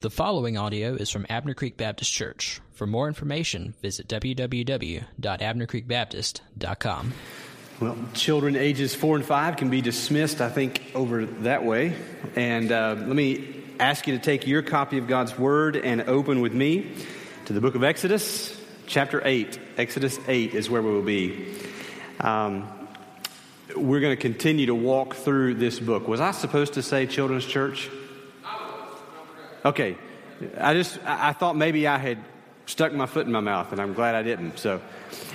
The following audio is from Abner Creek Baptist Church. For more information, visit www.abnercreekbaptist.com. Well, children ages four and five can be dismissed, I think, over that way. And uh, let me ask you to take your copy of God's Word and open with me to the book of Exodus, chapter 8. Exodus 8 is where we will be. Um, we're going to continue to walk through this book. Was I supposed to say Children's Church? Okay. I just, I thought maybe I had stuck my foot in my mouth, and I'm glad I didn't. So,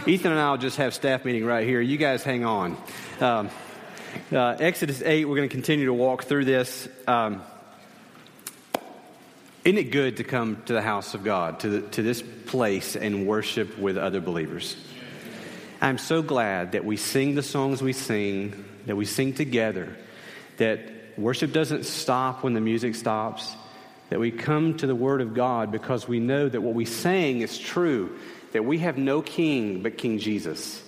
Ethan and I will just have staff meeting right here. You guys hang on. Um, uh, Exodus 8, we're going to continue to walk through this. Um, isn't it good to come to the house of God, to, the, to this place, and worship with other believers? I'm so glad that we sing the songs we sing, that we sing together, that worship doesn't stop when the music stops that we come to the Word of God because we know that what we sang is true, that we have no king but King Jesus.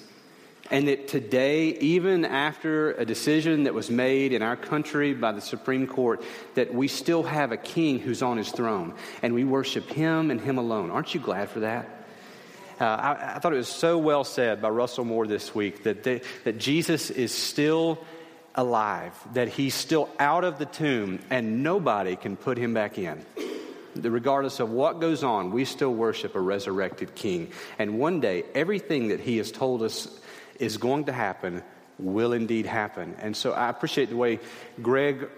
And that today, even after a decision that was made in our country by the Supreme Court, that we still have a king who's on his throne and we worship him and him alone. Aren't you glad for that? Uh, I, I, thought it was so well said by Russell Moore this week that, they, that Jesus is still alive, that he's still out of the tomb and nobody can put him back in. Regardless of what goes on, we still worship a resurrected king. And one day, everything that he has told us is going to happen will indeed happen. And so I appreciate the way Greg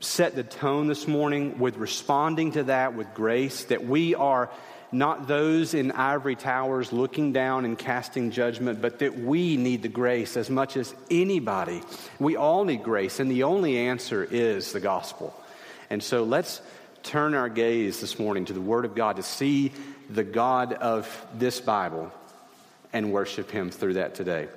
set the tone this morning with responding to that with grace, that we are not those in ivory towers looking down and casting judgment, but that we need the grace as much as anybody. We all need grace, and the only answer is the gospel. And so let's turn our gaze this morning to the Word of God to see the God of this Bible and worship Him through that today.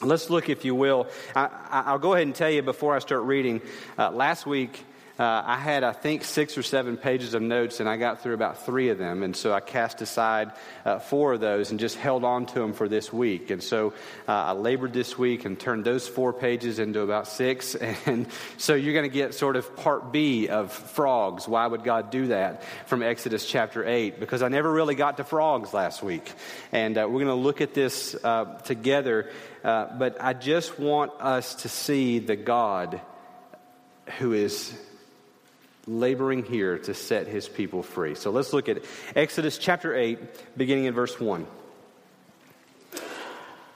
Let's look, if you will. I, will go ahead and tell you before I start reading. Uh, last week, uh, I had, I think, six or seven pages of notes, and I got through about three of them. And so I cast aside uh, four of those and just held on to them for this week. And so uh, I labored this week and turned those four pages into about six. And so you're going to get sort of part B of frogs. Why would God do that from Exodus chapter 8? Because I never really got to frogs last week. And uh, we're going to look at this uh, together. Uh, but I just want us to see the God who is laboring here to set his people free. So let's look at Exodus chapter 8, beginning in verse 1.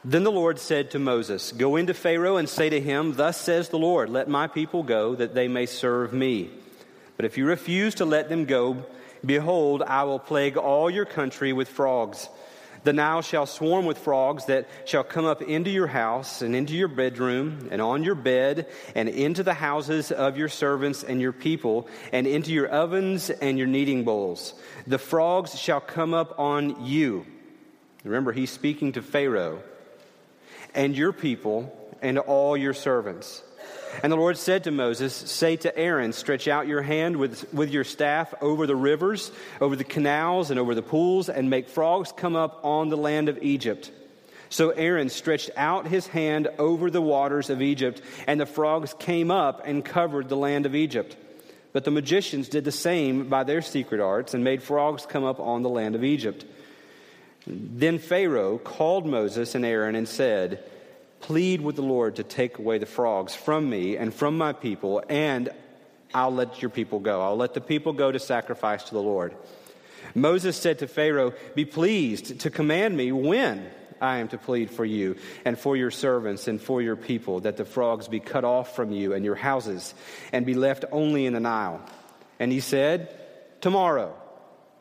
Then the Lord said to Moses, Go into Pharaoh and say to him, Thus says the Lord, Let my people go, that they may serve me. But if you refuse to let them go, behold, I will plague all your country with frogs. The Nile shall swarm with frogs that shall come up into your house and into your bedroom and on your bed and into the houses of your servants and your people and into your ovens and your kneading bowls. The frogs shall come up on you. Remember, he's speaking to Pharaoh and your people and all your servants. And the Lord said to Moses, Say to Aaron, Stretch out your hand with, with your staff over the rivers, over the canals, and over the pools, and make frogs come up on the land of Egypt. So Aaron stretched out his hand over the waters of Egypt, and the frogs came up and covered the land of Egypt. But the magicians did the same by their secret arts and made frogs come up on the land of Egypt. Then Pharaoh called Moses and Aaron and said, Plead with the Lord to take away the frogs from me and from my people, and I'll let your people go. I'll let the people go to sacrifice to the Lord. Moses said to Pharaoh, Be pleased to command me when I am to plead for you and for your servants and for your people, that the frogs be cut off from you and your houses and be left only in the Nile. And he said, Tomorrow.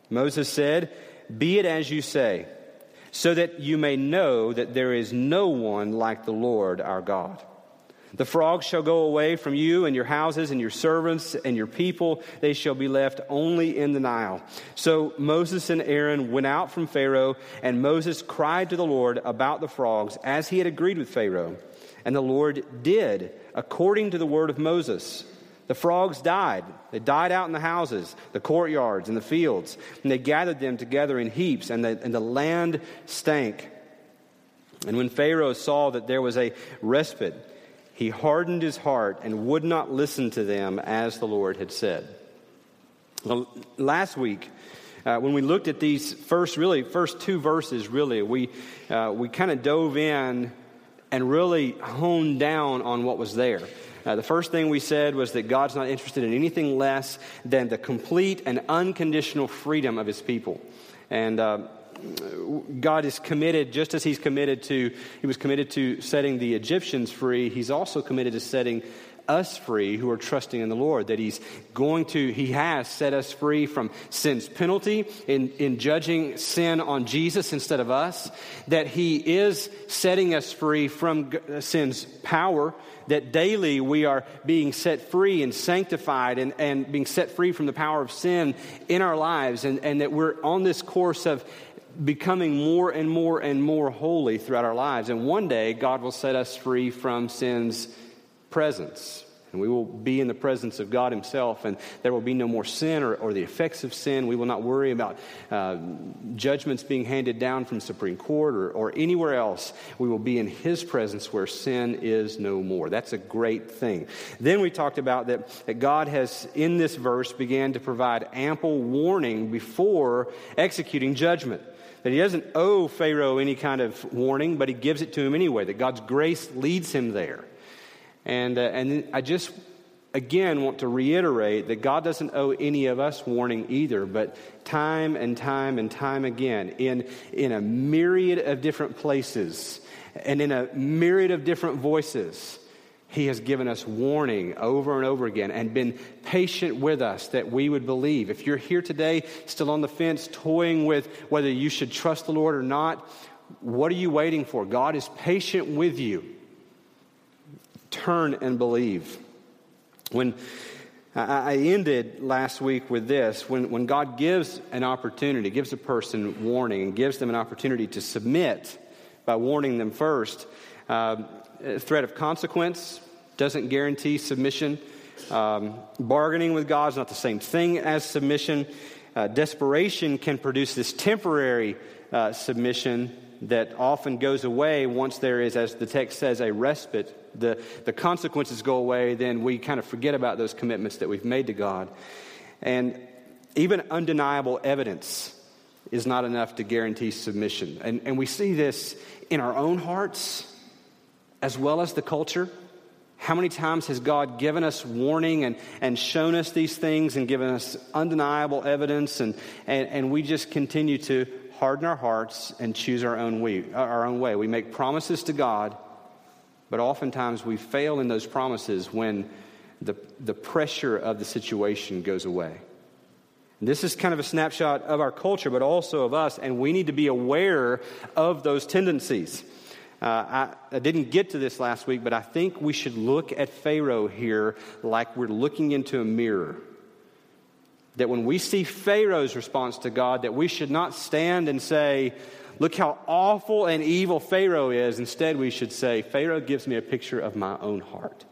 Moses said, Be it as you say so that you may know that there is no one like the Lord our God. The frogs shall go away from you and your houses and your servants and your people. They shall be left only in the Nile. So Moses and Aaron went out from Pharaoh, and Moses cried to the Lord about the frogs as he had agreed with Pharaoh. And the Lord did according to the word of Moses. The frogs died. They died out in the houses, the courtyards, and the fields. And they gathered them together in heaps, and the, and the land stank. And when Pharaoh saw that there was a respite, he hardened his heart and would not listen to them as the Lord had said. Well, last week, uh, when we looked at these first, really, first two verses, really, we, uh, we kind of dove in and really honed down on what was there. Uh, the first thing we said was that God's not interested in anything less than the complete and unconditional freedom of his people. And uh, God is committed, just as He's committed to, He was committed to setting the Egyptians free, He's also committed to setting us free who are trusting in the Lord. That He's going to, He has set us free from sin's penalty in, in judging sin on Jesus instead of us. That He is setting us free from uh, sin's power. That daily we are being set free and sanctified and, and being set free from the power of sin in our lives. And, and that we're on this course of becoming more and more and more holy throughout our lives. And one day, God will set us free from sin's presence. And we will be in the presence of God Himself, and there will be no more sin or, or the effects of sin. We will not worry about uh, judgments being handed down from Supreme Court or, or anywhere else. We will be in His presence where sin is no more. That's a great thing. Then we talked about that, that God has, in this verse, began to provide ample warning before executing judgment that he doesn't owe Pharaoh any kind of warning, but he gives it to him anyway, that God's grace leads him there. And, uh, and I just, again, want to reiterate that God doesn't owe any of us warning either, but time and time and time again, in, in a myriad of different places and in a myriad of different voices, he has given us warning over and over again and been patient with us that we would believe. If you're here today, still on the fence, toying with whether you should trust the Lord or not, what are you waiting for? God is patient with you. Turn and believe. When I ended last week with this when, when God gives an opportunity, gives a person warning, and gives them an opportunity to submit by warning them first, uh, threat of consequence, doesn't guarantee submission. Um, bargaining with God is not the same thing as submission. Uh, desperation can produce this temporary uh, submission that often goes away once there is, as the text says, a respite. The, the consequences go away, then we kind of forget about those commitments that we've made to God. And even undeniable evidence is not enough to guarantee submission. And, and we see this in our own hearts as well as the culture. How many times has God given us warning and, and shown us these things and given us undeniable evidence, and, and, and we just continue to harden our hearts and choose our own, way, our own way? We make promises to God, but oftentimes we fail in those promises when the, the pressure of the situation goes away. This is kind of a snapshot of our culture, but also of us, and we need to be aware of those tendencies. Uh, I, I, didn't get to this last week, but I think we should look at Pharaoh here like we're looking into a mirror. That when we see Pharaoh's response to God, that we should not stand and say, Look how awful and evil Pharaoh is. Instead, we should say, Pharaoh gives me a picture of my own heart.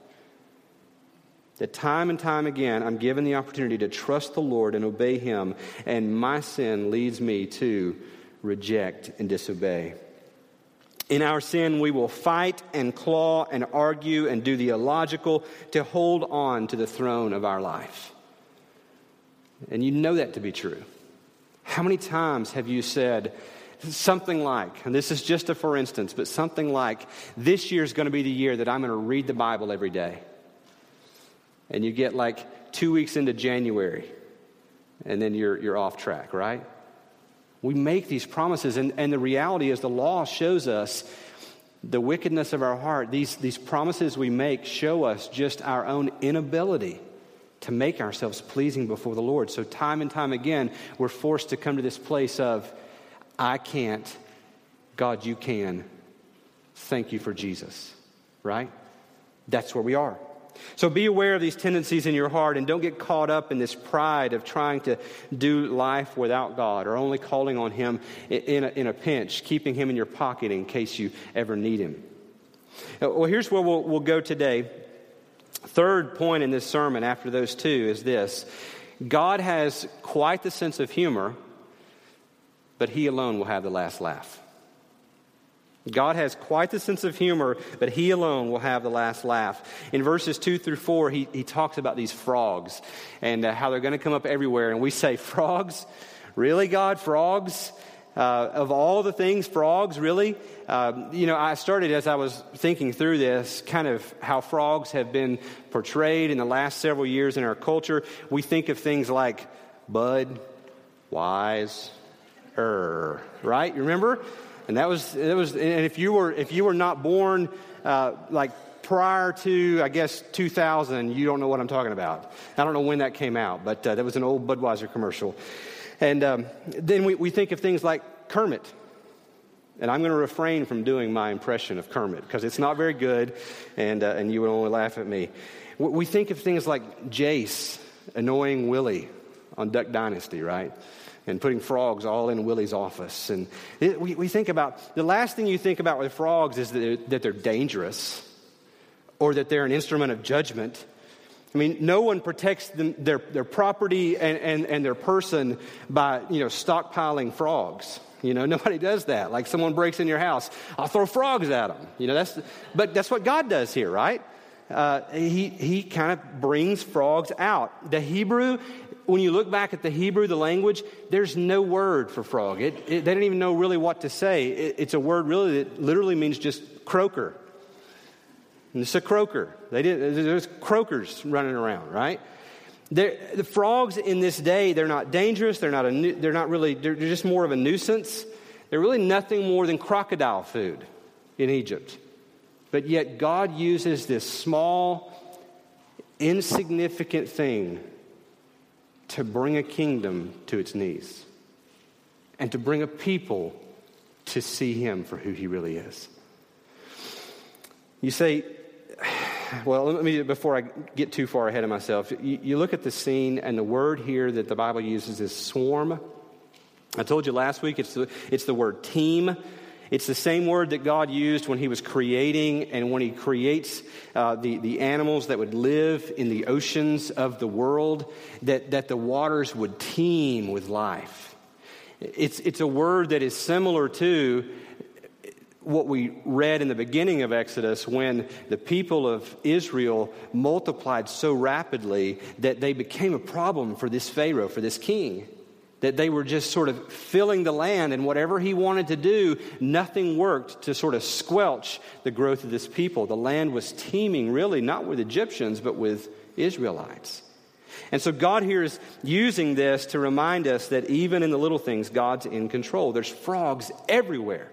That time and time again, I'm given the opportunity to trust the Lord and obey Him, and my sin leads me to reject and disobey. In our sin, we will fight and claw and argue and do the illogical to hold on to the throne of our life. And you know that to be true. How many times have you said something like, and this is just a for instance, but something like, this year is going to be the year that I'm going to read the Bible every day? And you get like two weeks into January, and then you're, you're off track, right? We make these promises, and, and the reality is the law shows us the wickedness of our heart. These, these promises we make show us just our own inability to make ourselves pleasing before the Lord. So, time and time again, we're forced to come to this place of, I can't, God, you can. Thank you for Jesus, right? That's where we are. So be aware of these tendencies in your heart and don't get caught up in this pride of trying to do life without God or only calling on Him in a, in a pinch, keeping Him in your pocket in case you ever need Him. Uh, well, here's where we'll, we'll go today. Third point in this sermon after those two is this God has quite the sense of humor, but He alone will have the last laugh. God has quite the sense of humor, but He alone will have the last laugh. In verses 2 through 4, He, he talks about these frogs and uh, how they're going to come up everywhere. And we say, Frogs? Really, God? Frogs? Uh, of all the things, frogs, really? Uh, you know, I started as I was thinking through this, kind of how frogs have been portrayed in the last several years in our culture. We think of things like bud, wise, er, right? You remember? And that was, it was, and if you were, if you were not born, uh, like prior to, I guess, 2000, you don't know what I'm talking about. I don't know when that came out, but uh, that was an old Budweiser commercial. And um, then we, we think of things like Kermit. And I'm going to refrain from doing my impression of Kermit because it's not very good, and, uh, and you would only laugh at me. We think of things like Jase, annoying Willie on Duck Dynasty, right? And putting frogs all in Willie's office. And it, we, we think about the last thing you think about with frogs is that they're, that they're dangerous or that they're an instrument of judgment. I mean, no one protects them, their, their property and, and, and their person by, you know, stockpiling frogs. You know, nobody does that. Like someone breaks in your house, I'll throw frogs at them. You know, that's, but that's what God does here, right? Uh, he he kind of brings frogs out. The Hebrew when you look back at the Hebrew, the language, there's no word for frog. It, it, they don't even know really what to say. It, it's a word really that literally means just croaker. And it's a croaker. They did, there's croakers running around, right? They're, the frogs in this day, they're not dangerous. They're not, a, they're not really, they're just more of a nuisance. They're really nothing more than crocodile food in Egypt. But yet, God uses this small, insignificant thing to bring a kingdom to its knees and to bring a people to see him for who he really is. You say, well, let me, before I get too far ahead of myself, you, you look at the scene, and the word here that the Bible uses is swarm. I told you last week it's the, it's the word teem. It's the same word that God used when He was creating and when He creates uh, the, the animals that would live in the oceans of the world, that, that the waters would teem with life. It's, it's a word that is similar to what we read in the beginning of Exodus when the people of Israel multiplied so rapidly that they became a problem for this Pharaoh, for this king that they were just sort of filling the land, and whatever he wanted to do, nothing worked to sort of squelch the growth of this people. The land was teeming, really, not with Egyptians, but with Israelites. And so God here is using this to remind us that even in the little things, God's in control. There's frogs everywhere.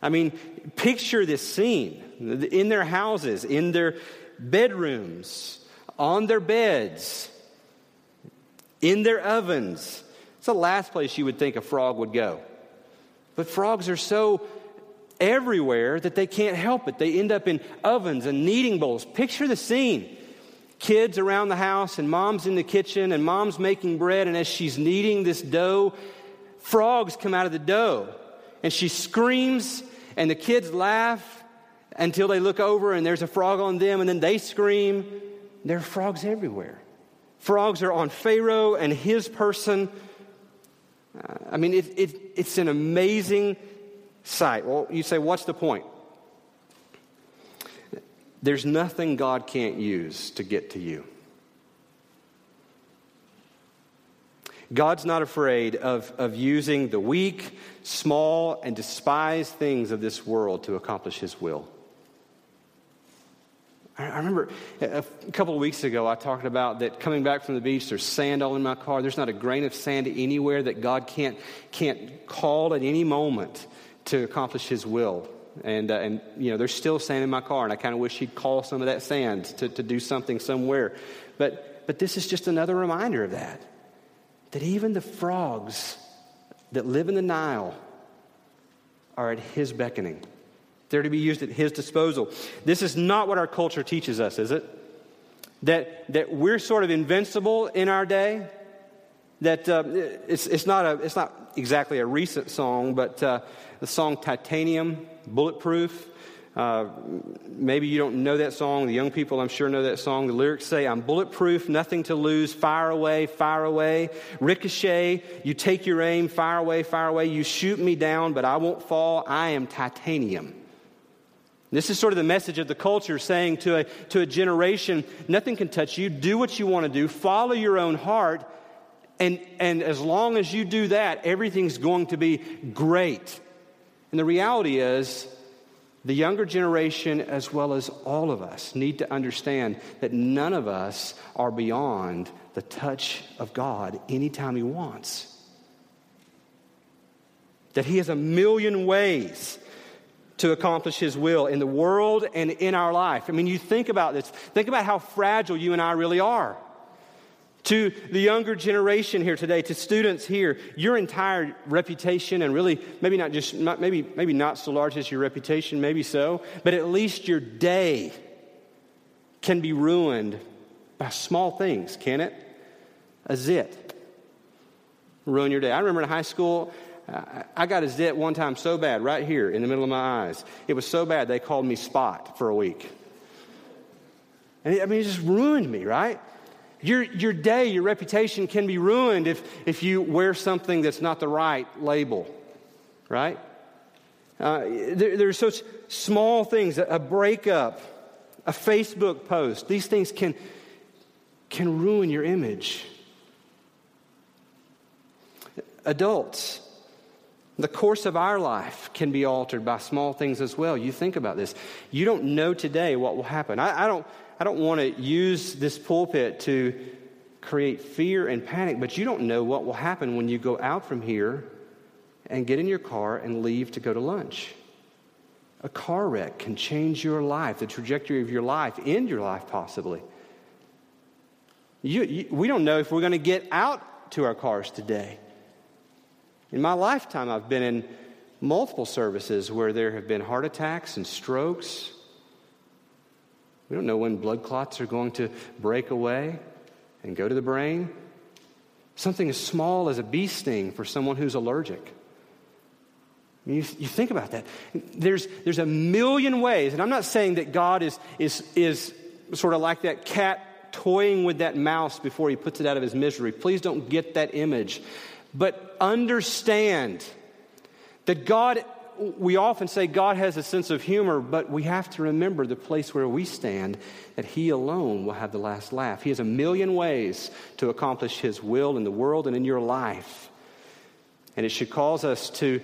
I mean, picture this scene in their houses, in their bedrooms, on their beds, in their ovens, it's the last place you would think a frog would go. But frogs are so everywhere that they can't help it. They end up in ovens and kneading bowls. Picture the scene kids around the house, and mom's in the kitchen, and mom's making bread, and as she's kneading this dough, frogs come out of the dough. And she screams, and the kids laugh until they look over and there's a frog on them, and then they scream. There are frogs everywhere. Frogs are on Pharaoh and his person. I mean, it, it, it's an amazing sight. Well, you say, what's the point? There's nothing God can't use to get to you. God's not afraid of, of using the weak, small, and despised things of this world to accomplish His will. I remember a couple of weeks ago, I talked about that coming back from the beach, there's sand all in my car. There's not a grain of sand anywhere that God can't, can't call at any moment to accomplish His will. And, uh, and, you know, there's still sand in my car, and I kind of wish He'd call some of that sand to, to do something somewhere. But, but this is just another reminder of that. That even the frogs that live in the Nile are at His beckoning. They're to be used at his disposal. This is not what our culture teaches us, is it? That, that we're sort of invincible in our day. That uh, it's, it's, not a, it's not exactly a recent song, but uh, the song Titanium, Bulletproof. Uh, maybe you don't know that song. The young people, I'm sure, know that song. The lyrics say, I'm bulletproof, nothing to lose, fire away, fire away. Ricochet, you take your aim, fire away, fire away. You shoot me down, but I won't fall. I am titanium. This is sort of the message of the culture saying to a, to a generation nothing can touch you. Do what you want to do, follow your own heart, and, and as long as you do that, everything's going to be great. And the reality is, the younger generation, as well as all of us, need to understand that none of us are beyond the touch of God anytime He wants. That He has a million ways to accomplish His will in the world and in our life. I mean, you think about this. Think about how fragile you and I really are to the younger generation here today, to students here, your entire reputation, and really maybe not just, not, maybe, maybe not so large as your reputation, maybe so, but at least your day can be ruined by small things, can it? A zit. Ruin your day. I remember in high school, I got a zit one time so bad, right here in the middle of my eyes. It was so bad they called me Spot for a week. And it, I mean, it just ruined me, right? Your, your day, your reputation can be ruined if, if you wear something that's not the right label, right? Uh, there, there are such small things a breakup, a Facebook post. These things can, can ruin your image. Adults, the course of our life can be altered by small things as well. You think about this. You don't know today what will happen. I, I don't, I don't want to use this pulpit to create fear and panic, but you don't know what will happen when you go out from here and get in your car and leave to go to lunch. A car wreck can change your life, the trajectory of your life, end your life possibly. You, you, we don't know if we're going to get out to our cars today. In my lifetime, I've been in multiple services where there have been heart attacks and strokes we don't know when blood clots are going to break away and go to the brain. Something as small as a bee sting for someone who's allergic. You, you think about that. There's, there's a million ways, and I'm not saying that God is, is, is sort of like that cat toying with that mouse before he puts it out of his misery. Please don't get that image. But understand that God we often say God has a sense of humor, but we have to remember the place where we stand, that He alone will have the last laugh. He has a million ways to accomplish His will in the world and in your life. And it should cause us to,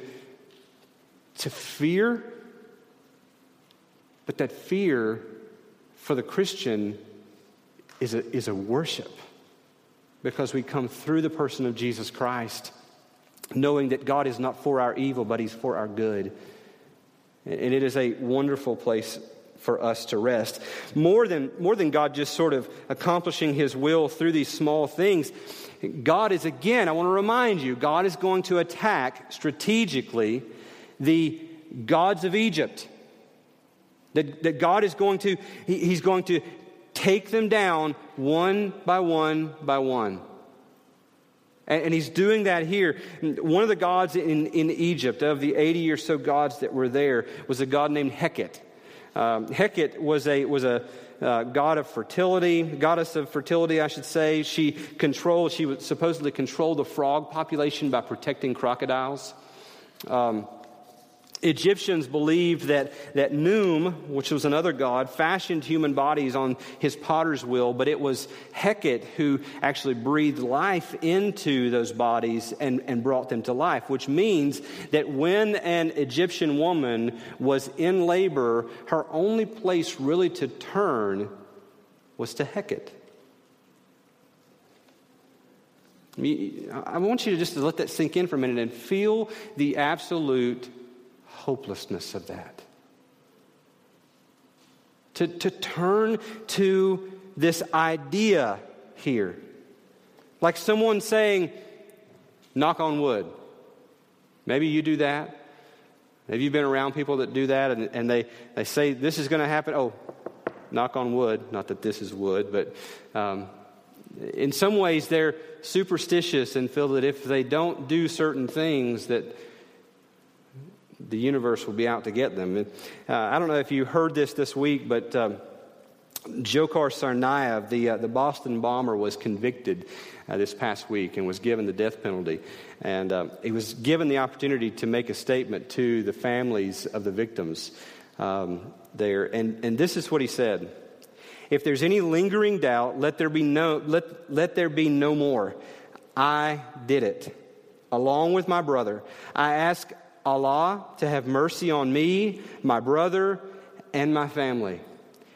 to fear, but that fear for the Christian is a, is a worship because we come through the person of Jesus Christ knowing that God is not for our evil, but He's for our good. And it is a wonderful place for us to rest. More than, more than God just sort of accomplishing His will through these small things, God is again, I want to remind you, God is going to attack strategically the gods of Egypt. That, that God is going to, he, He's going to take them down one by one by one. And he's doing that here. One of the gods in, in Egypt, of the 80 or so gods that were there, was a god named Hecate. Um, Hecate was a, was a uh, god of fertility, goddess of fertility, I should say. She controlled, she would supposedly control the frog population by protecting crocodiles. Um, Egyptians believed that, that Khnum, which was another god, fashioned human bodies on his potter's wheel, but it was Hecate who actually breathed life into those bodies and, and brought them to life, which means that when an Egyptian woman was in labor, her only place really to turn was to Hecate. I want you to just let that sink in for a minute and feel the absolute hopelessness of that. To, to turn to this idea here. Like someone saying, knock on wood. Maybe you do that. Have you been around people that do that and, and they, they say this is going to happen? Oh, knock on wood. Not that this is wood, but um, in some ways they're superstitious and feel that if they don't do certain things that the universe will be out to get them. Uh, I don't know if you heard this this week, but uh, Tsarnaev, the, uh, the Boston bomber, was convicted uh, this past week and was given the death penalty. And uh, he was given the opportunity to make a statement to the families of the victims um, there. And, and this is what he said If there's any lingering doubt, let there be no, let, let there be no more. I did it, along with my brother. I ask Allah to have mercy on me, my brother, and my family.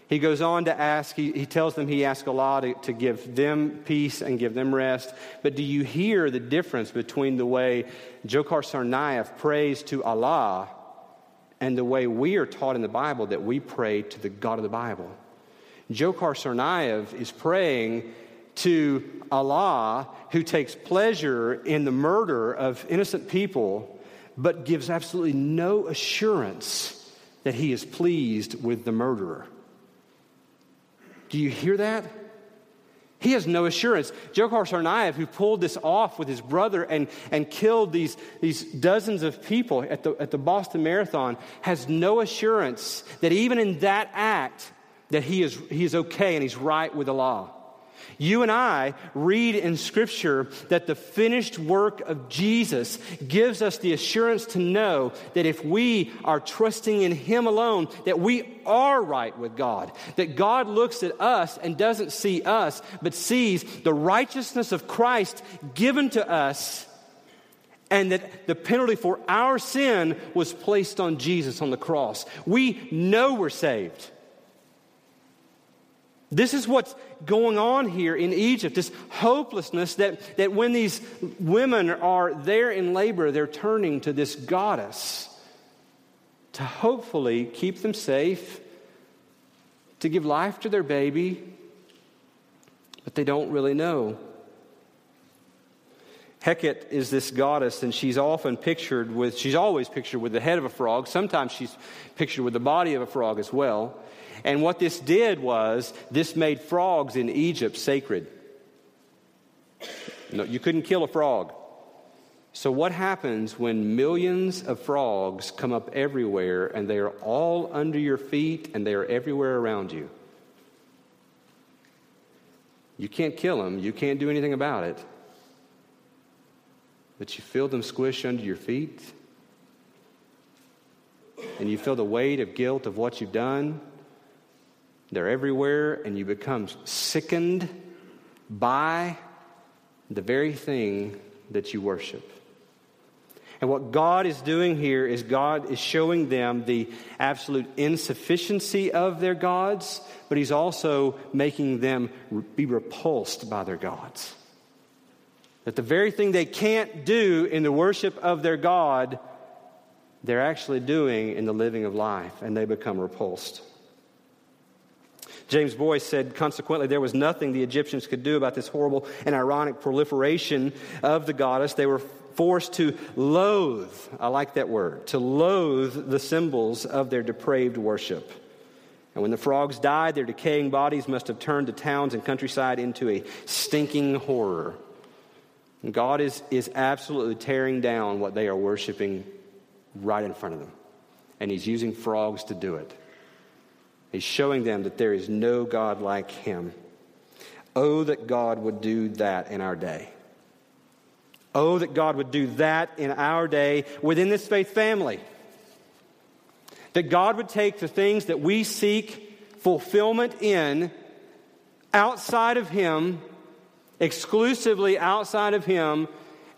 He goes on to ask, he, he tells them he asks Allah to, to give them peace and give them rest. But do you hear the difference between the way Dzhokhar Tsarnaev prays to Allah and the way we are taught in the Bible that we pray to the God of the Bible? Dzhokhar Tsarnaev is praying to Allah, who takes pleasure in the murder of innocent people but gives absolutely no assurance that he is pleased with the murderer. Do you hear that? He has no assurance. Dzhokhar Tsarnaev, who pulled this off with his brother and, and killed these, these dozens of people at the, at the Boston Marathon, has no assurance that even in that act, that he is, he is okay and he's right with the law. You and I read in Scripture that the finished work of Jesus gives us the assurance to know that if we are trusting in Him alone, that we are right with God. That God looks at us and doesn't see us, but sees the righteousness of Christ given to us, and that the penalty for our sin was placed on Jesus on the cross. We know we're saved. This is what's going on here in Egypt this hopelessness that, that when these women are there in labor, they're turning to this goddess to hopefully keep them safe, to give life to their baby, but they don't really know. Hecate is this goddess, and she's often pictured with, she's always pictured with the head of a frog. Sometimes she's pictured with the body of a frog as well. And what this did was, this made frogs in Egypt sacred. No, you couldn't kill a frog. So, what happens when millions of frogs come up everywhere and they are all under your feet and they are everywhere around you? You can't kill them, you can't do anything about it. But you feel them squish under your feet, and you feel the weight of guilt of what you've done, they're everywhere, and you become sickened by the very thing that you worship. And what God is doing here is God is showing them the absolute insufficiency of their gods, but He's also making them be repulsed by their gods. That the very thing they can't do in the worship of their God, they're actually doing in the living of life, and they become repulsed. James Boice said, consequently, there was nothing the Egyptians could do about this horrible and ironic proliferation of the goddess. They were forced to loathe, I like that word, to loathe the symbols of their depraved worship. And when the frogs died, their decaying bodies must have turned the towns and countryside into a stinking horror. And God is, is absolutely tearing down what they are worshiping right in front of them. And He's using frogs to do it. He's showing them that there is no God like him. Oh, that God would do that in our day. Oh, that God would do that in our day within this faith family. That God would take the things that we seek fulfillment in outside of Him, exclusively outside of Him,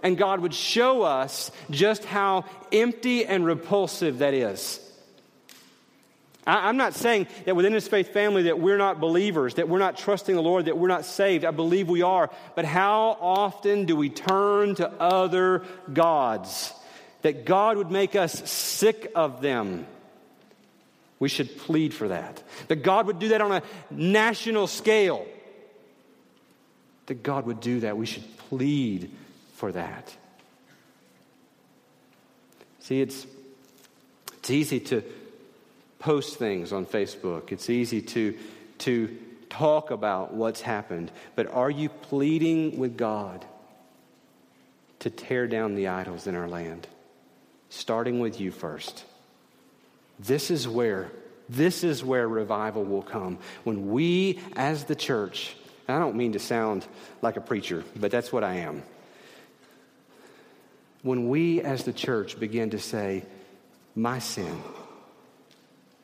and God would show us just how empty and repulsive that is. I'm not saying that within this faith family that we're not believers, that we're not trusting the Lord, that we're not saved. I believe we are. But how often do we turn to other gods? That God would make us sick of them. We should plead for that. That God would do that on a national scale. That God would do that. We should plead for that. See, it's, it's easy to post things on Facebook. It's easy to, to talk about what's happened. But are you pleading with God to tear down the idols in our land? starting with you first. This is where this is where revival will come. When we as the church, I don't mean to sound like a preacher, but that's what I am. When we as the church begin to say, my sin,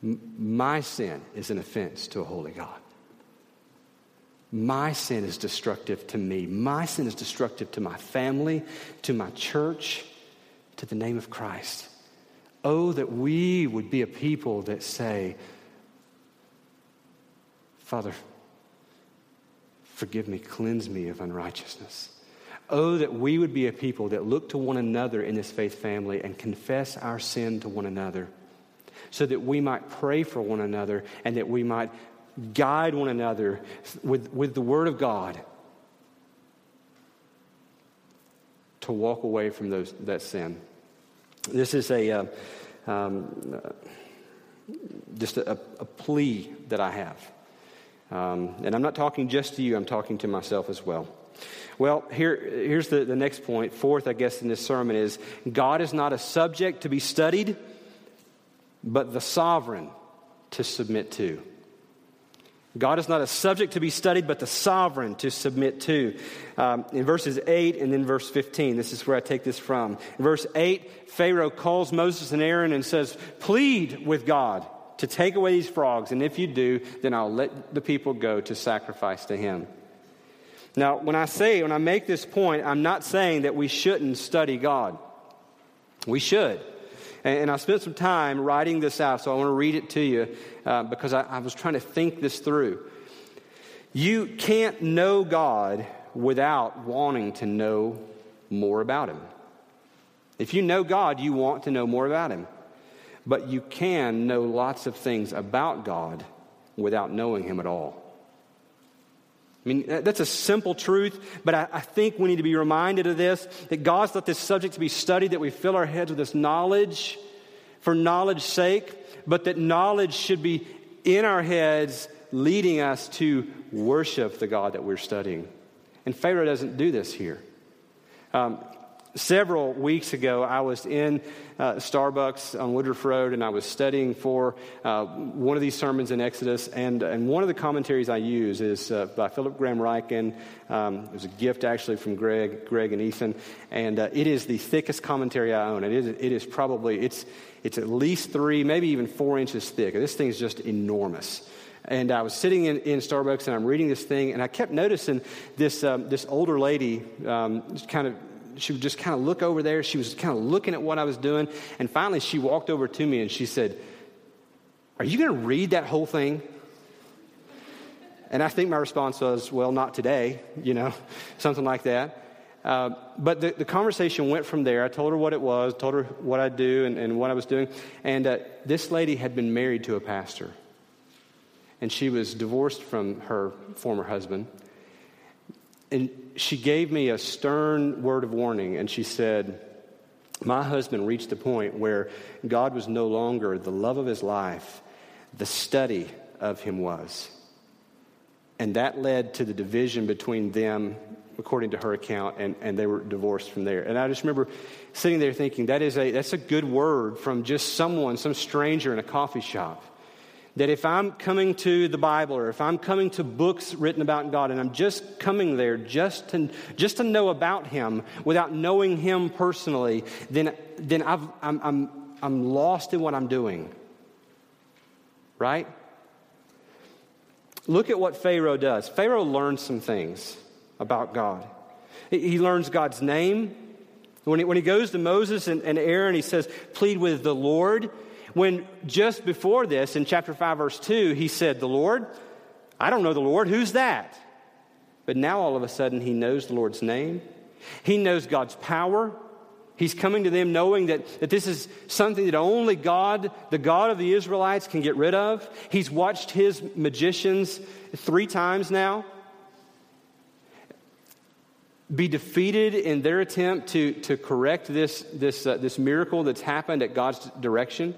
my sin is an offense to a holy God. My sin is destructive to me. My sin is destructive to my family, to my church, to the name of Christ. Oh, that we would be a people that say, Father, forgive me, cleanse me of unrighteousness. Oh, that we would be a people that look to one another in this faith family and confess our sin to one another so that we might pray for one another and that we might guide one another with, with the Word of God to walk away from those, that sin. This is a, uh, um, uh, just a, a, plea that I have. Um, and I'm not talking just to you, I'm talking to myself as well. Well, here, here's the, the next point. Fourth, I guess, in this sermon is God is not a subject to be studied, but the sovereign to submit to. God is not a subject to be studied, but the sovereign to submit to. Um, in verses 8 and then verse 15, this is where I take this from. In verse 8, Pharaoh calls Moses and Aaron and says, Plead with God to take away these frogs, and if you do, then I'll let the people go to sacrifice to him. Now, when I say, when I make this point, I'm not saying that we shouldn't study God. We should. And, I spent some time writing this out, so I want to read it to you uh, because I, I was trying to think this through. You can't know God without wanting to know more about Him. If you know God, you want to know more about Him. But you can know lots of things about God without knowing Him at all. I mean, that's a simple truth, but I, I, think we need to be reminded of this that God's let this subject to be studied, that we fill our heads with this knowledge for knowledge's sake, but that knowledge should be in our heads, leading us to worship the God that we're studying. And Pharaoh doesn't do this here. Um, several weeks ago, I was in uh, Starbucks on Woodruff Road and I was studying for uh, one of these sermons in Exodus. And, and one of the commentaries I use is uh, by Philip Graham Ryken. Um, it was a gift actually from Greg, Greg and Ethan. And uh, it is the thickest commentary I own. It is, it is probably, it's, it's at least three, maybe even four inches thick. This thing is just enormous. And I was sitting in, in Starbucks and I'm reading this thing, and I kept noticing this, um, this older lady um, kind of she would just kind of look over there. She was kind of looking at what I was doing. And finally, she walked over to me and she said, Are you going to read that whole thing? And I think my response was, Well, not today, you know, something like that. Uh, but the, the, conversation went from there. I told her what it was, told her what I do and, and what I was doing. And uh, this lady had been married to a pastor. And she was divorced from her former husband. And she gave me a stern word of warning, and she said, My husband reached the point where God was no longer the love of his life, the study of him was. And that led to the division between them, according to her account, and, and they were divorced from there. And I just remember sitting there thinking, that is a, that's a good word from just someone, some stranger in a coffee shop that if I'm coming to the Bible or if I'm coming to books written about God and I'm just coming there just to, just to know about Him without knowing Him personally, then, then i am I'm, I'm, I'm lost in what I'm doing. Right? Look at what Pharaoh does. Pharaoh learns some things about God. He learns God's name. When he, when he goes to Moses and, and Aaron, he says, Plead with the Lord. When just before this, in chapter 5, verse 2, he said, The Lord, I don't know the Lord, who's that? But now all of a sudden he knows the Lord's name. He knows God's power. He's coming to them knowing that, that this is something that only God, the God of the Israelites, can get rid of. He's watched his magicians three times now be defeated in their attempt to, to correct this, this, uh, this miracle that's happened at God's direction.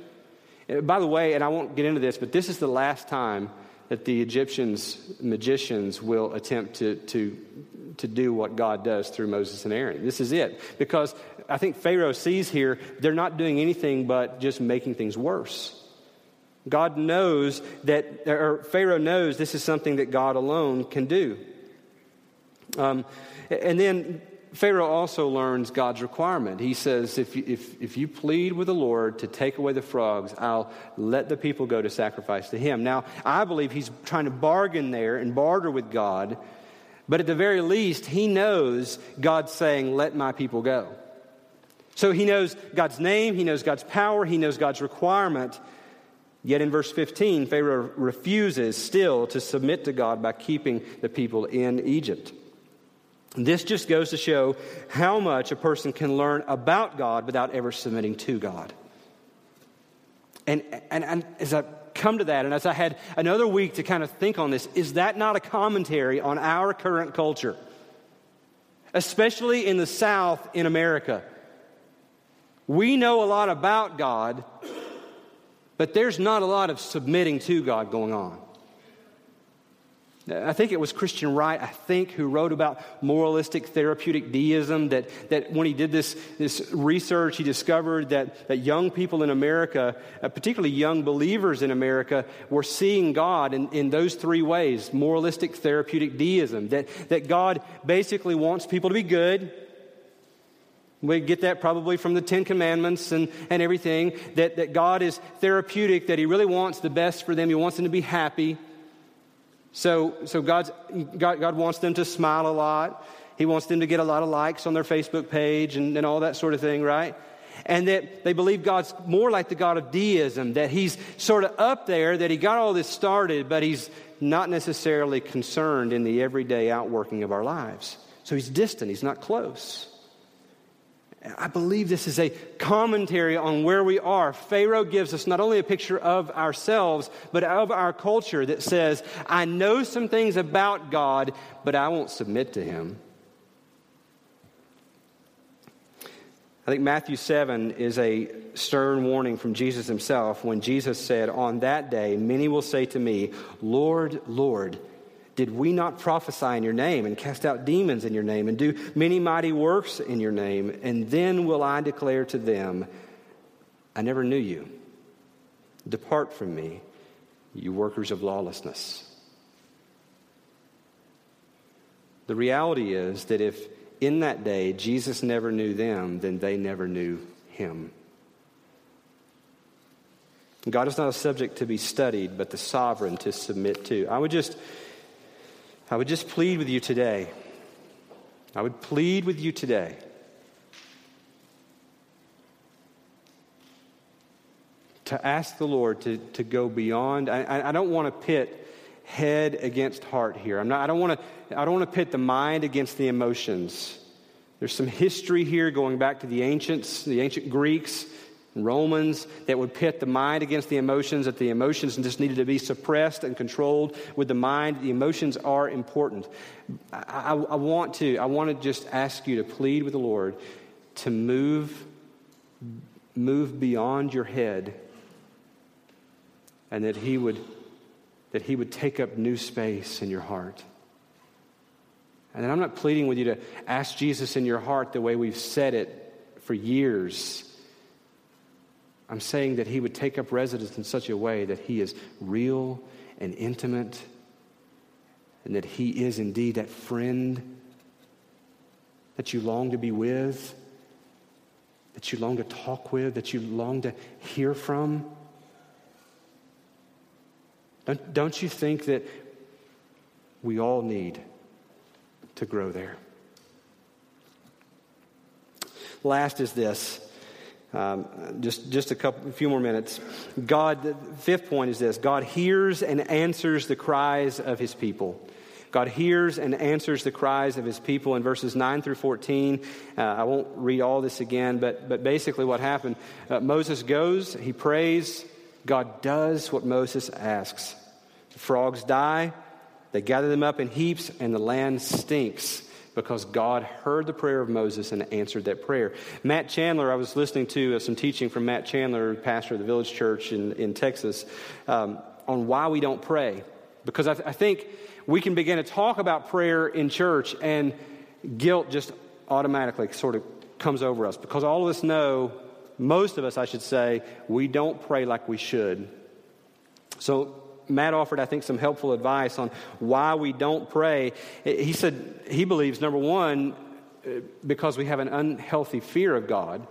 Uh, by the way, and I won't get into this, but this is the last time that the Egyptians, magicians, will attempt to, to, to do what God does through Moses and Aaron. This is it. Because I think Pharaoh sees here they're not doing anything but just making things worse. God knows that, or Pharaoh knows this is something that God alone can do. Um, and then Pharaoh also learns God's requirement. He says, if you, if, if you plead with the Lord to take away the frogs, I'll let the people go to sacrifice to him. Now, I believe he's trying to bargain there and barter with God, but at the very least, he knows God's saying, let my people go. So he knows God's name, he knows God's power, he knows God's requirement. Yet in verse 15, Pharaoh refuses still to submit to God by keeping the people in Egypt. This just goes to show how much a person can learn about God without ever submitting to God. And, and, and as I come to that, and as I had another week to kind of think on this, is that not a commentary on our current culture? Especially in the South in America. We know a lot about God, but there's not a lot of submitting to God going on. I think it was Christian Wright, I think, who wrote about moralistic therapeutic deism. That, that when he did this, this research, he discovered that, that young people in America, uh, particularly young believers in America, were seeing God in, in those three ways moralistic therapeutic deism. That, that God basically wants people to be good. We get that probably from the Ten Commandments and, and everything. That, that God is therapeutic, that He really wants the best for them, He wants them to be happy. So, so God's, God, God wants them to smile a lot. He wants them to get a lot of likes on their Facebook page and, and all that sort of thing, right? And that they believe God's more like the God of deism, that He's sort of up there, that He got all this started, but He's not necessarily concerned in the everyday outworking of our lives. So He's distant, He's not close. I believe this is a commentary on where we are. Pharaoh gives us not only a picture of ourselves, but of our culture that says, I know some things about God, but I won't submit to him. I think Matthew 7 is a stern warning from Jesus himself when Jesus said, On that day, many will say to me, Lord, Lord, did we not prophesy in your name and cast out demons in your name and do many mighty works in your name? And then will I declare to them, I never knew you. Depart from me, you workers of lawlessness. The reality is that if in that day Jesus never knew them, then they never knew him. God is not a subject to be studied, but the sovereign to submit to. I would just I would just plead with you today. I would plead with you today. To ask the Lord to, to go beyond. I, I don't want to pit head against heart here. I'm not, I, don't want to, I don't want to pit the mind against the emotions. There's some history here going back to the ancients, the ancient Greeks. Romans that would pit the mind against the emotions, that the emotions just needed to be suppressed and controlled with the mind. The emotions are important. I, I, I, want to, I want to just ask you to plead with the Lord to move, move beyond your head and that He would, that He would take up new space in your heart. And I'm not pleading with you to ask Jesus in your heart the way we've said it for years I'm saying that he would take up residence in such a way that he is real and intimate, and that he is indeed that friend that you long to be with, that you long to talk with, that you long to hear from. Don't, don't you think that we all need to grow there? Last is this um, just, just a couple, a few more minutes. God, the fifth point is this God hears and answers the cries of his people. God hears and answers the cries of his people in verses 9 through 14. Uh, I won't read all this again, but, but basically what happened uh, Moses goes, he prays, God does what Moses asks. The frogs die, they gather them up in heaps, and the land stinks because God heard the prayer of Moses and answered that prayer. Matt Chandler, I was listening to uh, some teaching from Matt Chandler, pastor of the Village Church in, in Texas, um, on why we don't pray. Because I, th- I think we can begin to talk about prayer in church and guilt just automatically sort of comes over us because all of us know, most of us, I should say, we don't pray like we should. So, Matt offered, I think, some helpful advice on why we don't pray. He said he believes, number one, uh, because we have an unhealthy fear of God.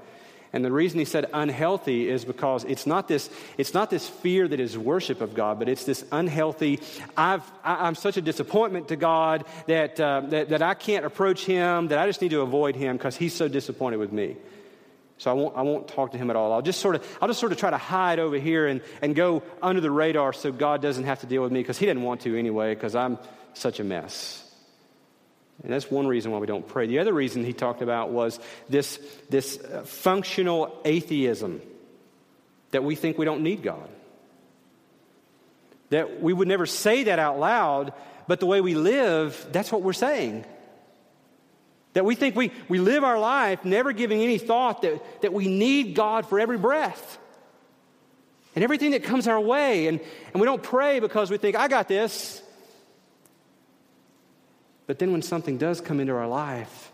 And the reason he said unhealthy is because it's not this, it's not this fear that is worship of God, but it's this unhealthy, I've, I, am such a disappointment to God that, uh, that, that I can't approach him, that I just need to avoid him because he's so disappointed with me. So I won't, I won't talk to him at all. I'll just sort of, I'll just sort of try to hide over here and, and go under the radar so God doesn't have to deal with me because he didn't want to anyway because I'm such a mess. And that's one reason why we don't pray. The other reason he talked about was this, this uh, functional atheism that we think we don't need God. That we would never say that out loud, but the way we live, that's what we're saying. That we think we, we live our life never giving any thought that, that we need God for every breath and everything that comes our way. And, and we don't pray because we think, I got this. But then when something does come into our life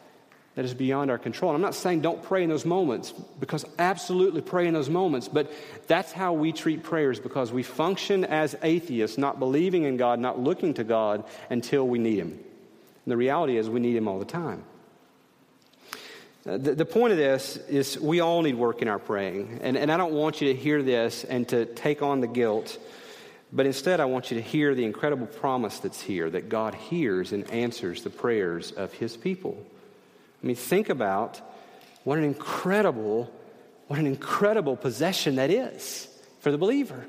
that is beyond our control, I'm not saying don't pray in those moments, because absolutely pray in those moments, but that's how we treat prayers because we function as atheists, not believing in God, not looking to God until we need Him. And the reality is we need Him all the time. Uh, the, the, point of this is we all need work in our praying. And, and I don't want you to hear this and to take on the guilt but instead, I want you to hear the incredible promise that's here that God hears and answers the prayers of his people. I mean, think about what an incredible, what an incredible possession that is for the believer.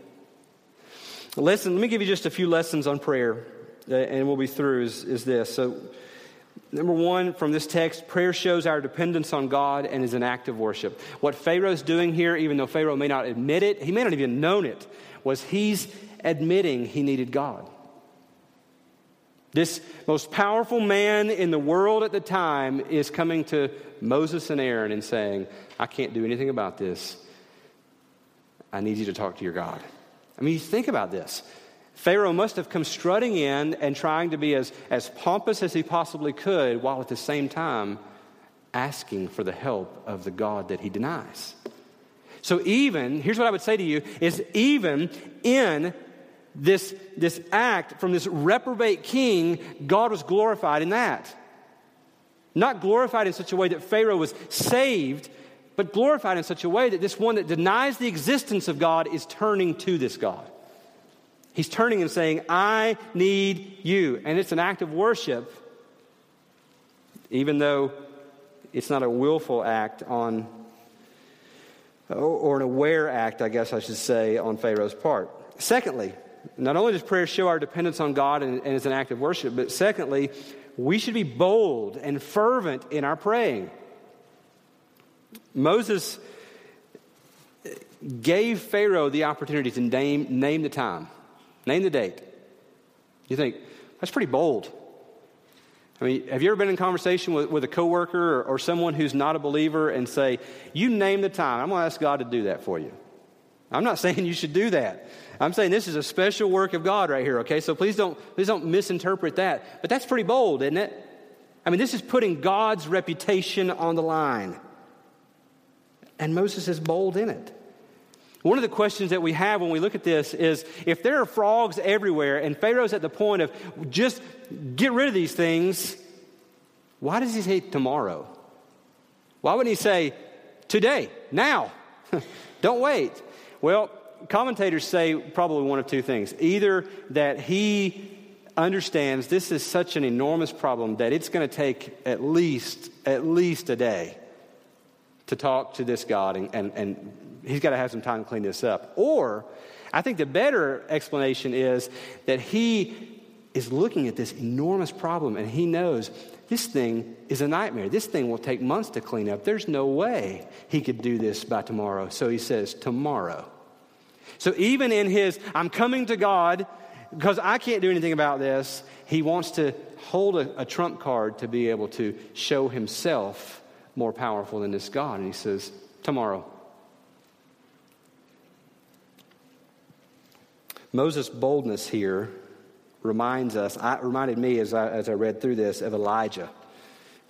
Listen, let me give you just a few lessons on prayer, uh, and we'll be through. Is, is this so? Number one, from this text, prayer shows our dependence on God and is an act of worship. What Pharaoh's doing here, even though Pharaoh may not admit it, he may not even known it, was he's admitting he needed God. This most powerful man in the world at the time is coming to Moses and Aaron and saying, I can't do anything about this. I need you to talk to your God. I mean, think about this. Pharaoh must have come strutting in and trying to be as, as pompous as he possibly could, while at the same time asking for the help of the God that he denies. So, even, here's what I would say to you is even in this, this act from this reprobate king, God was glorified in that. Not glorified in such a way that Pharaoh was saved, but glorified in such a way that this one that denies the existence of God is turning to this God. He's turning and saying, I need you. And it's an act of worship, even though it's not a willful act on, or an aware act, I guess I should say, on Pharaoh's part. Secondly, not only does prayer show our dependence on God and, and is an act of worship, but secondly, we should be bold and fervent in our praying. Moses gave Pharaoh the opportunity to name, name the time, name the date. You think, that's pretty bold. I mean, have you ever been in conversation with, with a coworker or, or someone who's not a believer and say, You name the time? I'm going to ask God to do that for you. I'm not saying you should do that. I'm saying this is a special work of God right here, okay? So please don't, please don't misinterpret that. But that's pretty bold, isn't it? I mean, this is putting God's reputation on the line. And Moses is bold in it. One of the questions that we have when we look at this is if there are frogs everywhere and Pharaoh's at the point of just get rid of these things, why does he say tomorrow? Why wouldn't he say today, now? Don't wait. Well, commentators say probably one of two things. Either that he understands this is such an enormous problem that it's going to take at least at least a day to talk to this God and, and, and he's got to have some time to clean this up. Or I think the better explanation is that he is looking at this enormous problem and he knows this thing is a nightmare. This thing will take months to clean up. There's no way he could do this by tomorrow. So he says, Tomorrow. So even in his, I'm coming to God because I can't do anything about this, he wants to hold a, a trump card to be able to show himself more powerful than this God. And he says, Tomorrow. Moses' boldness here reminds us, reminded me as I, as I read through this of Elijah.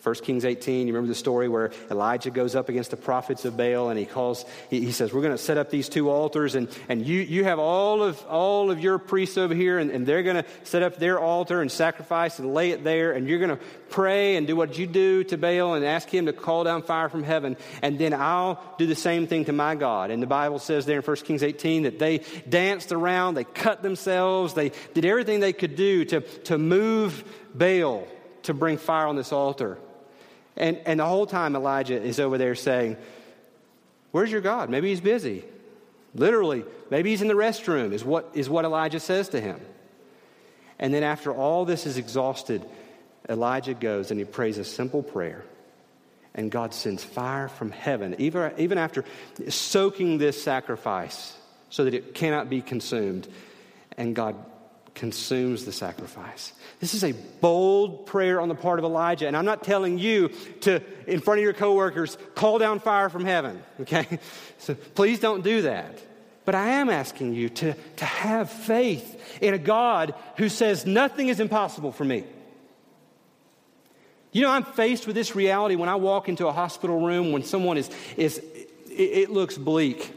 1 Kings 18, you remember the story where Elijah goes up against the prophets of Baal and he calls, he, he says, We're going to set up these two altars and, and you, you have all of, all of your priests over here and, and they're going to set up their altar and sacrifice and lay it there and you're going to pray and do what you do to Baal and ask him to call down fire from heaven and then I'll do the same thing to my God. And the Bible says there in 1 Kings 18 that they danced around, they cut themselves, they did everything they could do to, to move Baal to bring fire on this altar. And, and the whole time Elijah is over there saying, Where's your God? Maybe he's busy. Literally, maybe he's in the restroom, is what, is what Elijah says to him. And then after all this is exhausted, Elijah goes and he prays a simple prayer. And God sends fire from heaven, even, even after soaking this sacrifice so that it cannot be consumed. And God consumes the sacrifice. This is a bold prayer on the part of Elijah. And I'm not telling you to, in front of your coworkers, call down fire from heaven, okay? So please don't do that. But I am asking you to, to have faith in a God who says nothing is impossible for me. You know, I'm faced with this reality when I walk into a hospital room when someone is, is it, it looks bleak.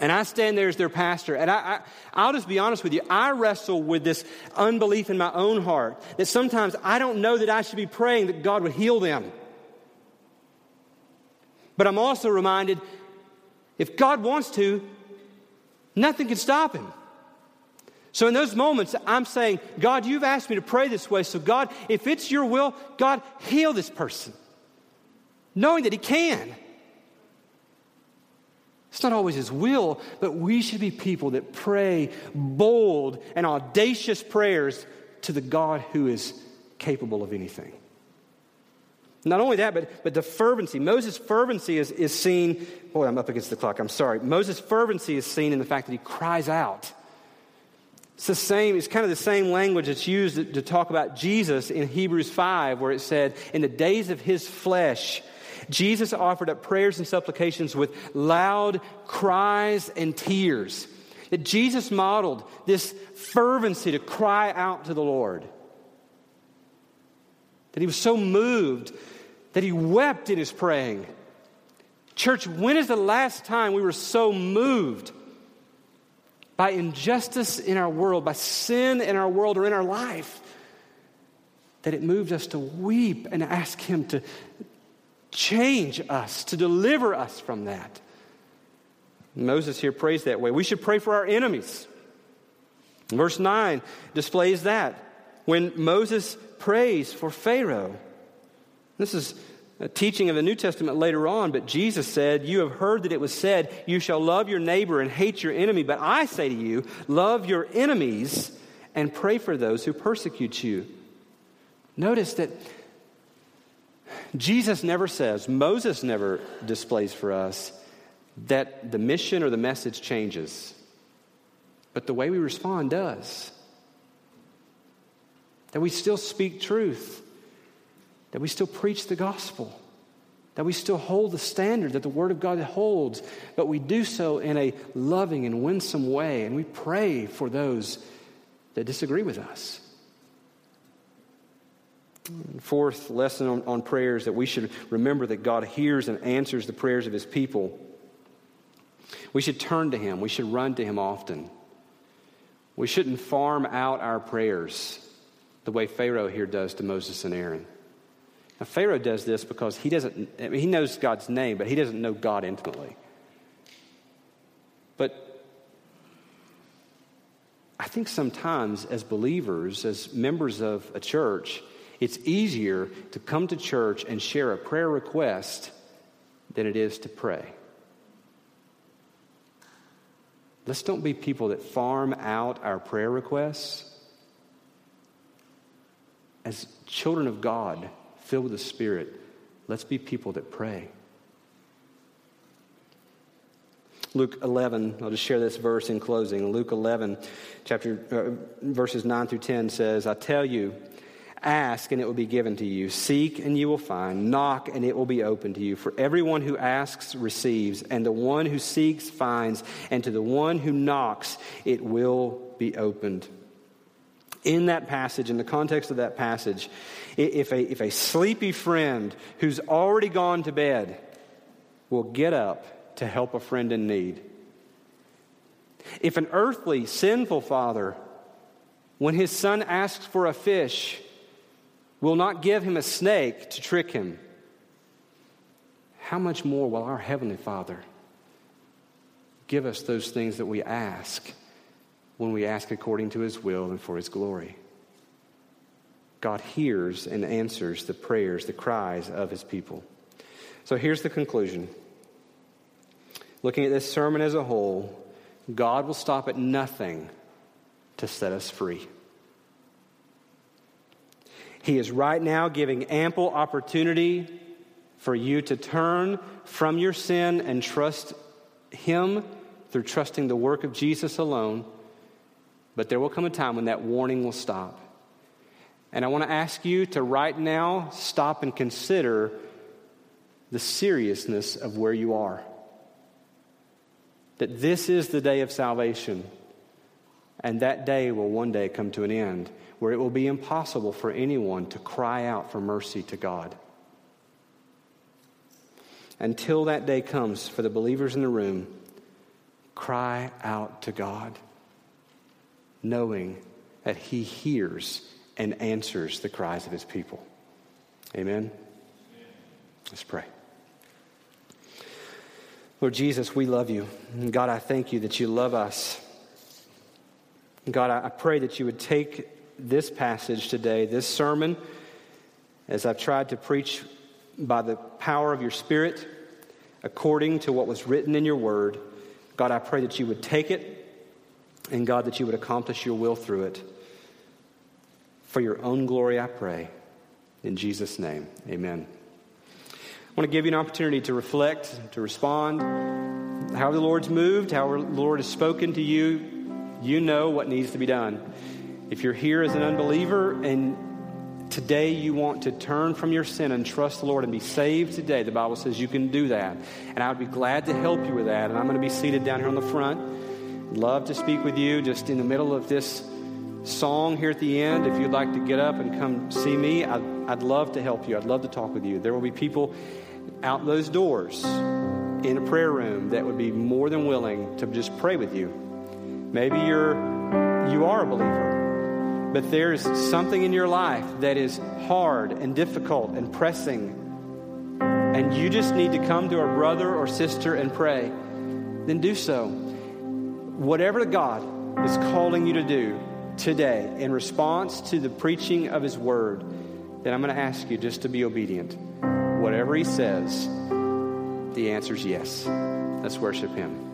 And I stand there as their pastor, and I, I, will just be honest with you. I wrestle with this unbelief in my own heart that sometimes I don't know that I should be praying that God would heal them. But I'm also reminded if God wants to, nothing can stop him. So in those moments, I'm saying, God, you've asked me to pray this way. So, God, if it's your will, God, heal this person, knowing that He can. It's not always His will, but we should be people that pray bold and audacious prayers to the God who is capable of anything. Not only that, but, but the fervency. Moses' fervency is, is seen. Boy, I'm up against the clock. I'm sorry. Moses' fervency is seen in the fact that he cries out. It's the same, it's kind of the same language that's used to, to talk about Jesus in Hebrews 5, where it said, In the days of his flesh, Jesus offered up prayers and supplications with loud cries and tears. That Jesus modeled this fervency to cry out to the Lord. That he was so moved that he wept in his praying. Church, when is the last time we were so moved by injustice in our world, by sin in our world or in our life, that it moved us to weep and ask him to, change us, to deliver us from that. Moses here prays that way. We should pray for our enemies. Verse 9 displays that. When Moses prays for Pharaoh, this is a teaching of the New Testament later on, but Jesus said, You have heard that it was said, You shall love your neighbor and hate your enemy. But I say to you, love your enemies and pray for those who persecute you. Notice that Jesus never says, Moses never displays for us that the mission or the message changes, but the way we respond does. That we still speak truth, that we still preach the gospel, that we still hold the standard that the Word of God holds, but we do so in a loving and winsome way, and we pray for those that disagree with us. Fourth lesson on, on prayers that we should remember that God hears and answers the prayers of his people. We should turn to him, we should run to him often. We shouldn't farm out our prayers the way Pharaoh here does to Moses and Aaron. Now, Pharaoh does this because he doesn't, I mean, he knows God's name, but he doesn't know God intimately. But I think sometimes as believers, as members of a church, it's easier to come to church and share a prayer request than it is to pray. Let's don't be people that farm out our prayer requests. As children of God, filled with the Spirit, let's be people that pray. Luke 11, I'll just share this verse in closing. Luke 11, chapter, uh, verses 9 through 10 says, I tell you, Ask and it will be given to you. Seek and you will find. Knock and it will be opened to you. For everyone who asks receives, and the one who seeks finds, and to the one who knocks it will be opened. in that passage, in the context of that passage, if a, if a sleepy friend who's already gone to bed will get up to help a friend in need, if an earthly, sinful father, when his son asks for a fish, will not give him a snake to trick him, how much more will our Heavenly Father give us those things that we ask when we ask according to His will and for His glory? God hears and answers the prayers, the cries of His people. So here's the conclusion. Looking at this sermon as a whole, God will stop at nothing to set us free. He is right now giving ample opportunity for you to turn from your sin and trust Him through trusting the work of Jesus alone. But there will come a time when that warning will stop. And I want to ask you to right now stop and consider the seriousness of where you are. That this is the day of salvation. And that day will one day come to an end where it will be impossible for anyone to cry out for mercy to God until that day comes for the believers in the room, cry out to God, knowing that He hears and answers the cries of His people. Amen? Let's pray. Lord Jesus, we love you. God, I thank you that you love us. God, I pray that you would take this passage today, this sermon, as I've tried to preach by the power of your Spirit, according to what was written in your word. God, I pray that you would take it, and God, that you would accomplish your will through it. For your own glory, I pray. In Jesus' name, amen. I want to give you an opportunity to reflect, to respond. How the Lord's moved, how the Lord has spoken to you, you know what needs to be done. If you're here as an unbeliever and today you want to turn from your sin and trust the Lord and be saved today, the Bible says you can do that. And I would be glad to help you with that. And I'm going to be seated down here on the front. Love to speak with you just in the middle of this song here at the end. If you'd like to get up and come see me, I'd, I'd love to help you. I'd love to talk with you. There will be people out those doors in a prayer room that would be more than willing to just pray with you. Maybe you're you are a believer but there's something in your life that is hard and difficult and pressing, and you just need to come to a brother or sister and pray, then do so. Whatever God is calling you to do today in response to the preaching of His Word, then I'm going to ask you just to be obedient. Whatever He says, the answer is yes. Let's worship Him.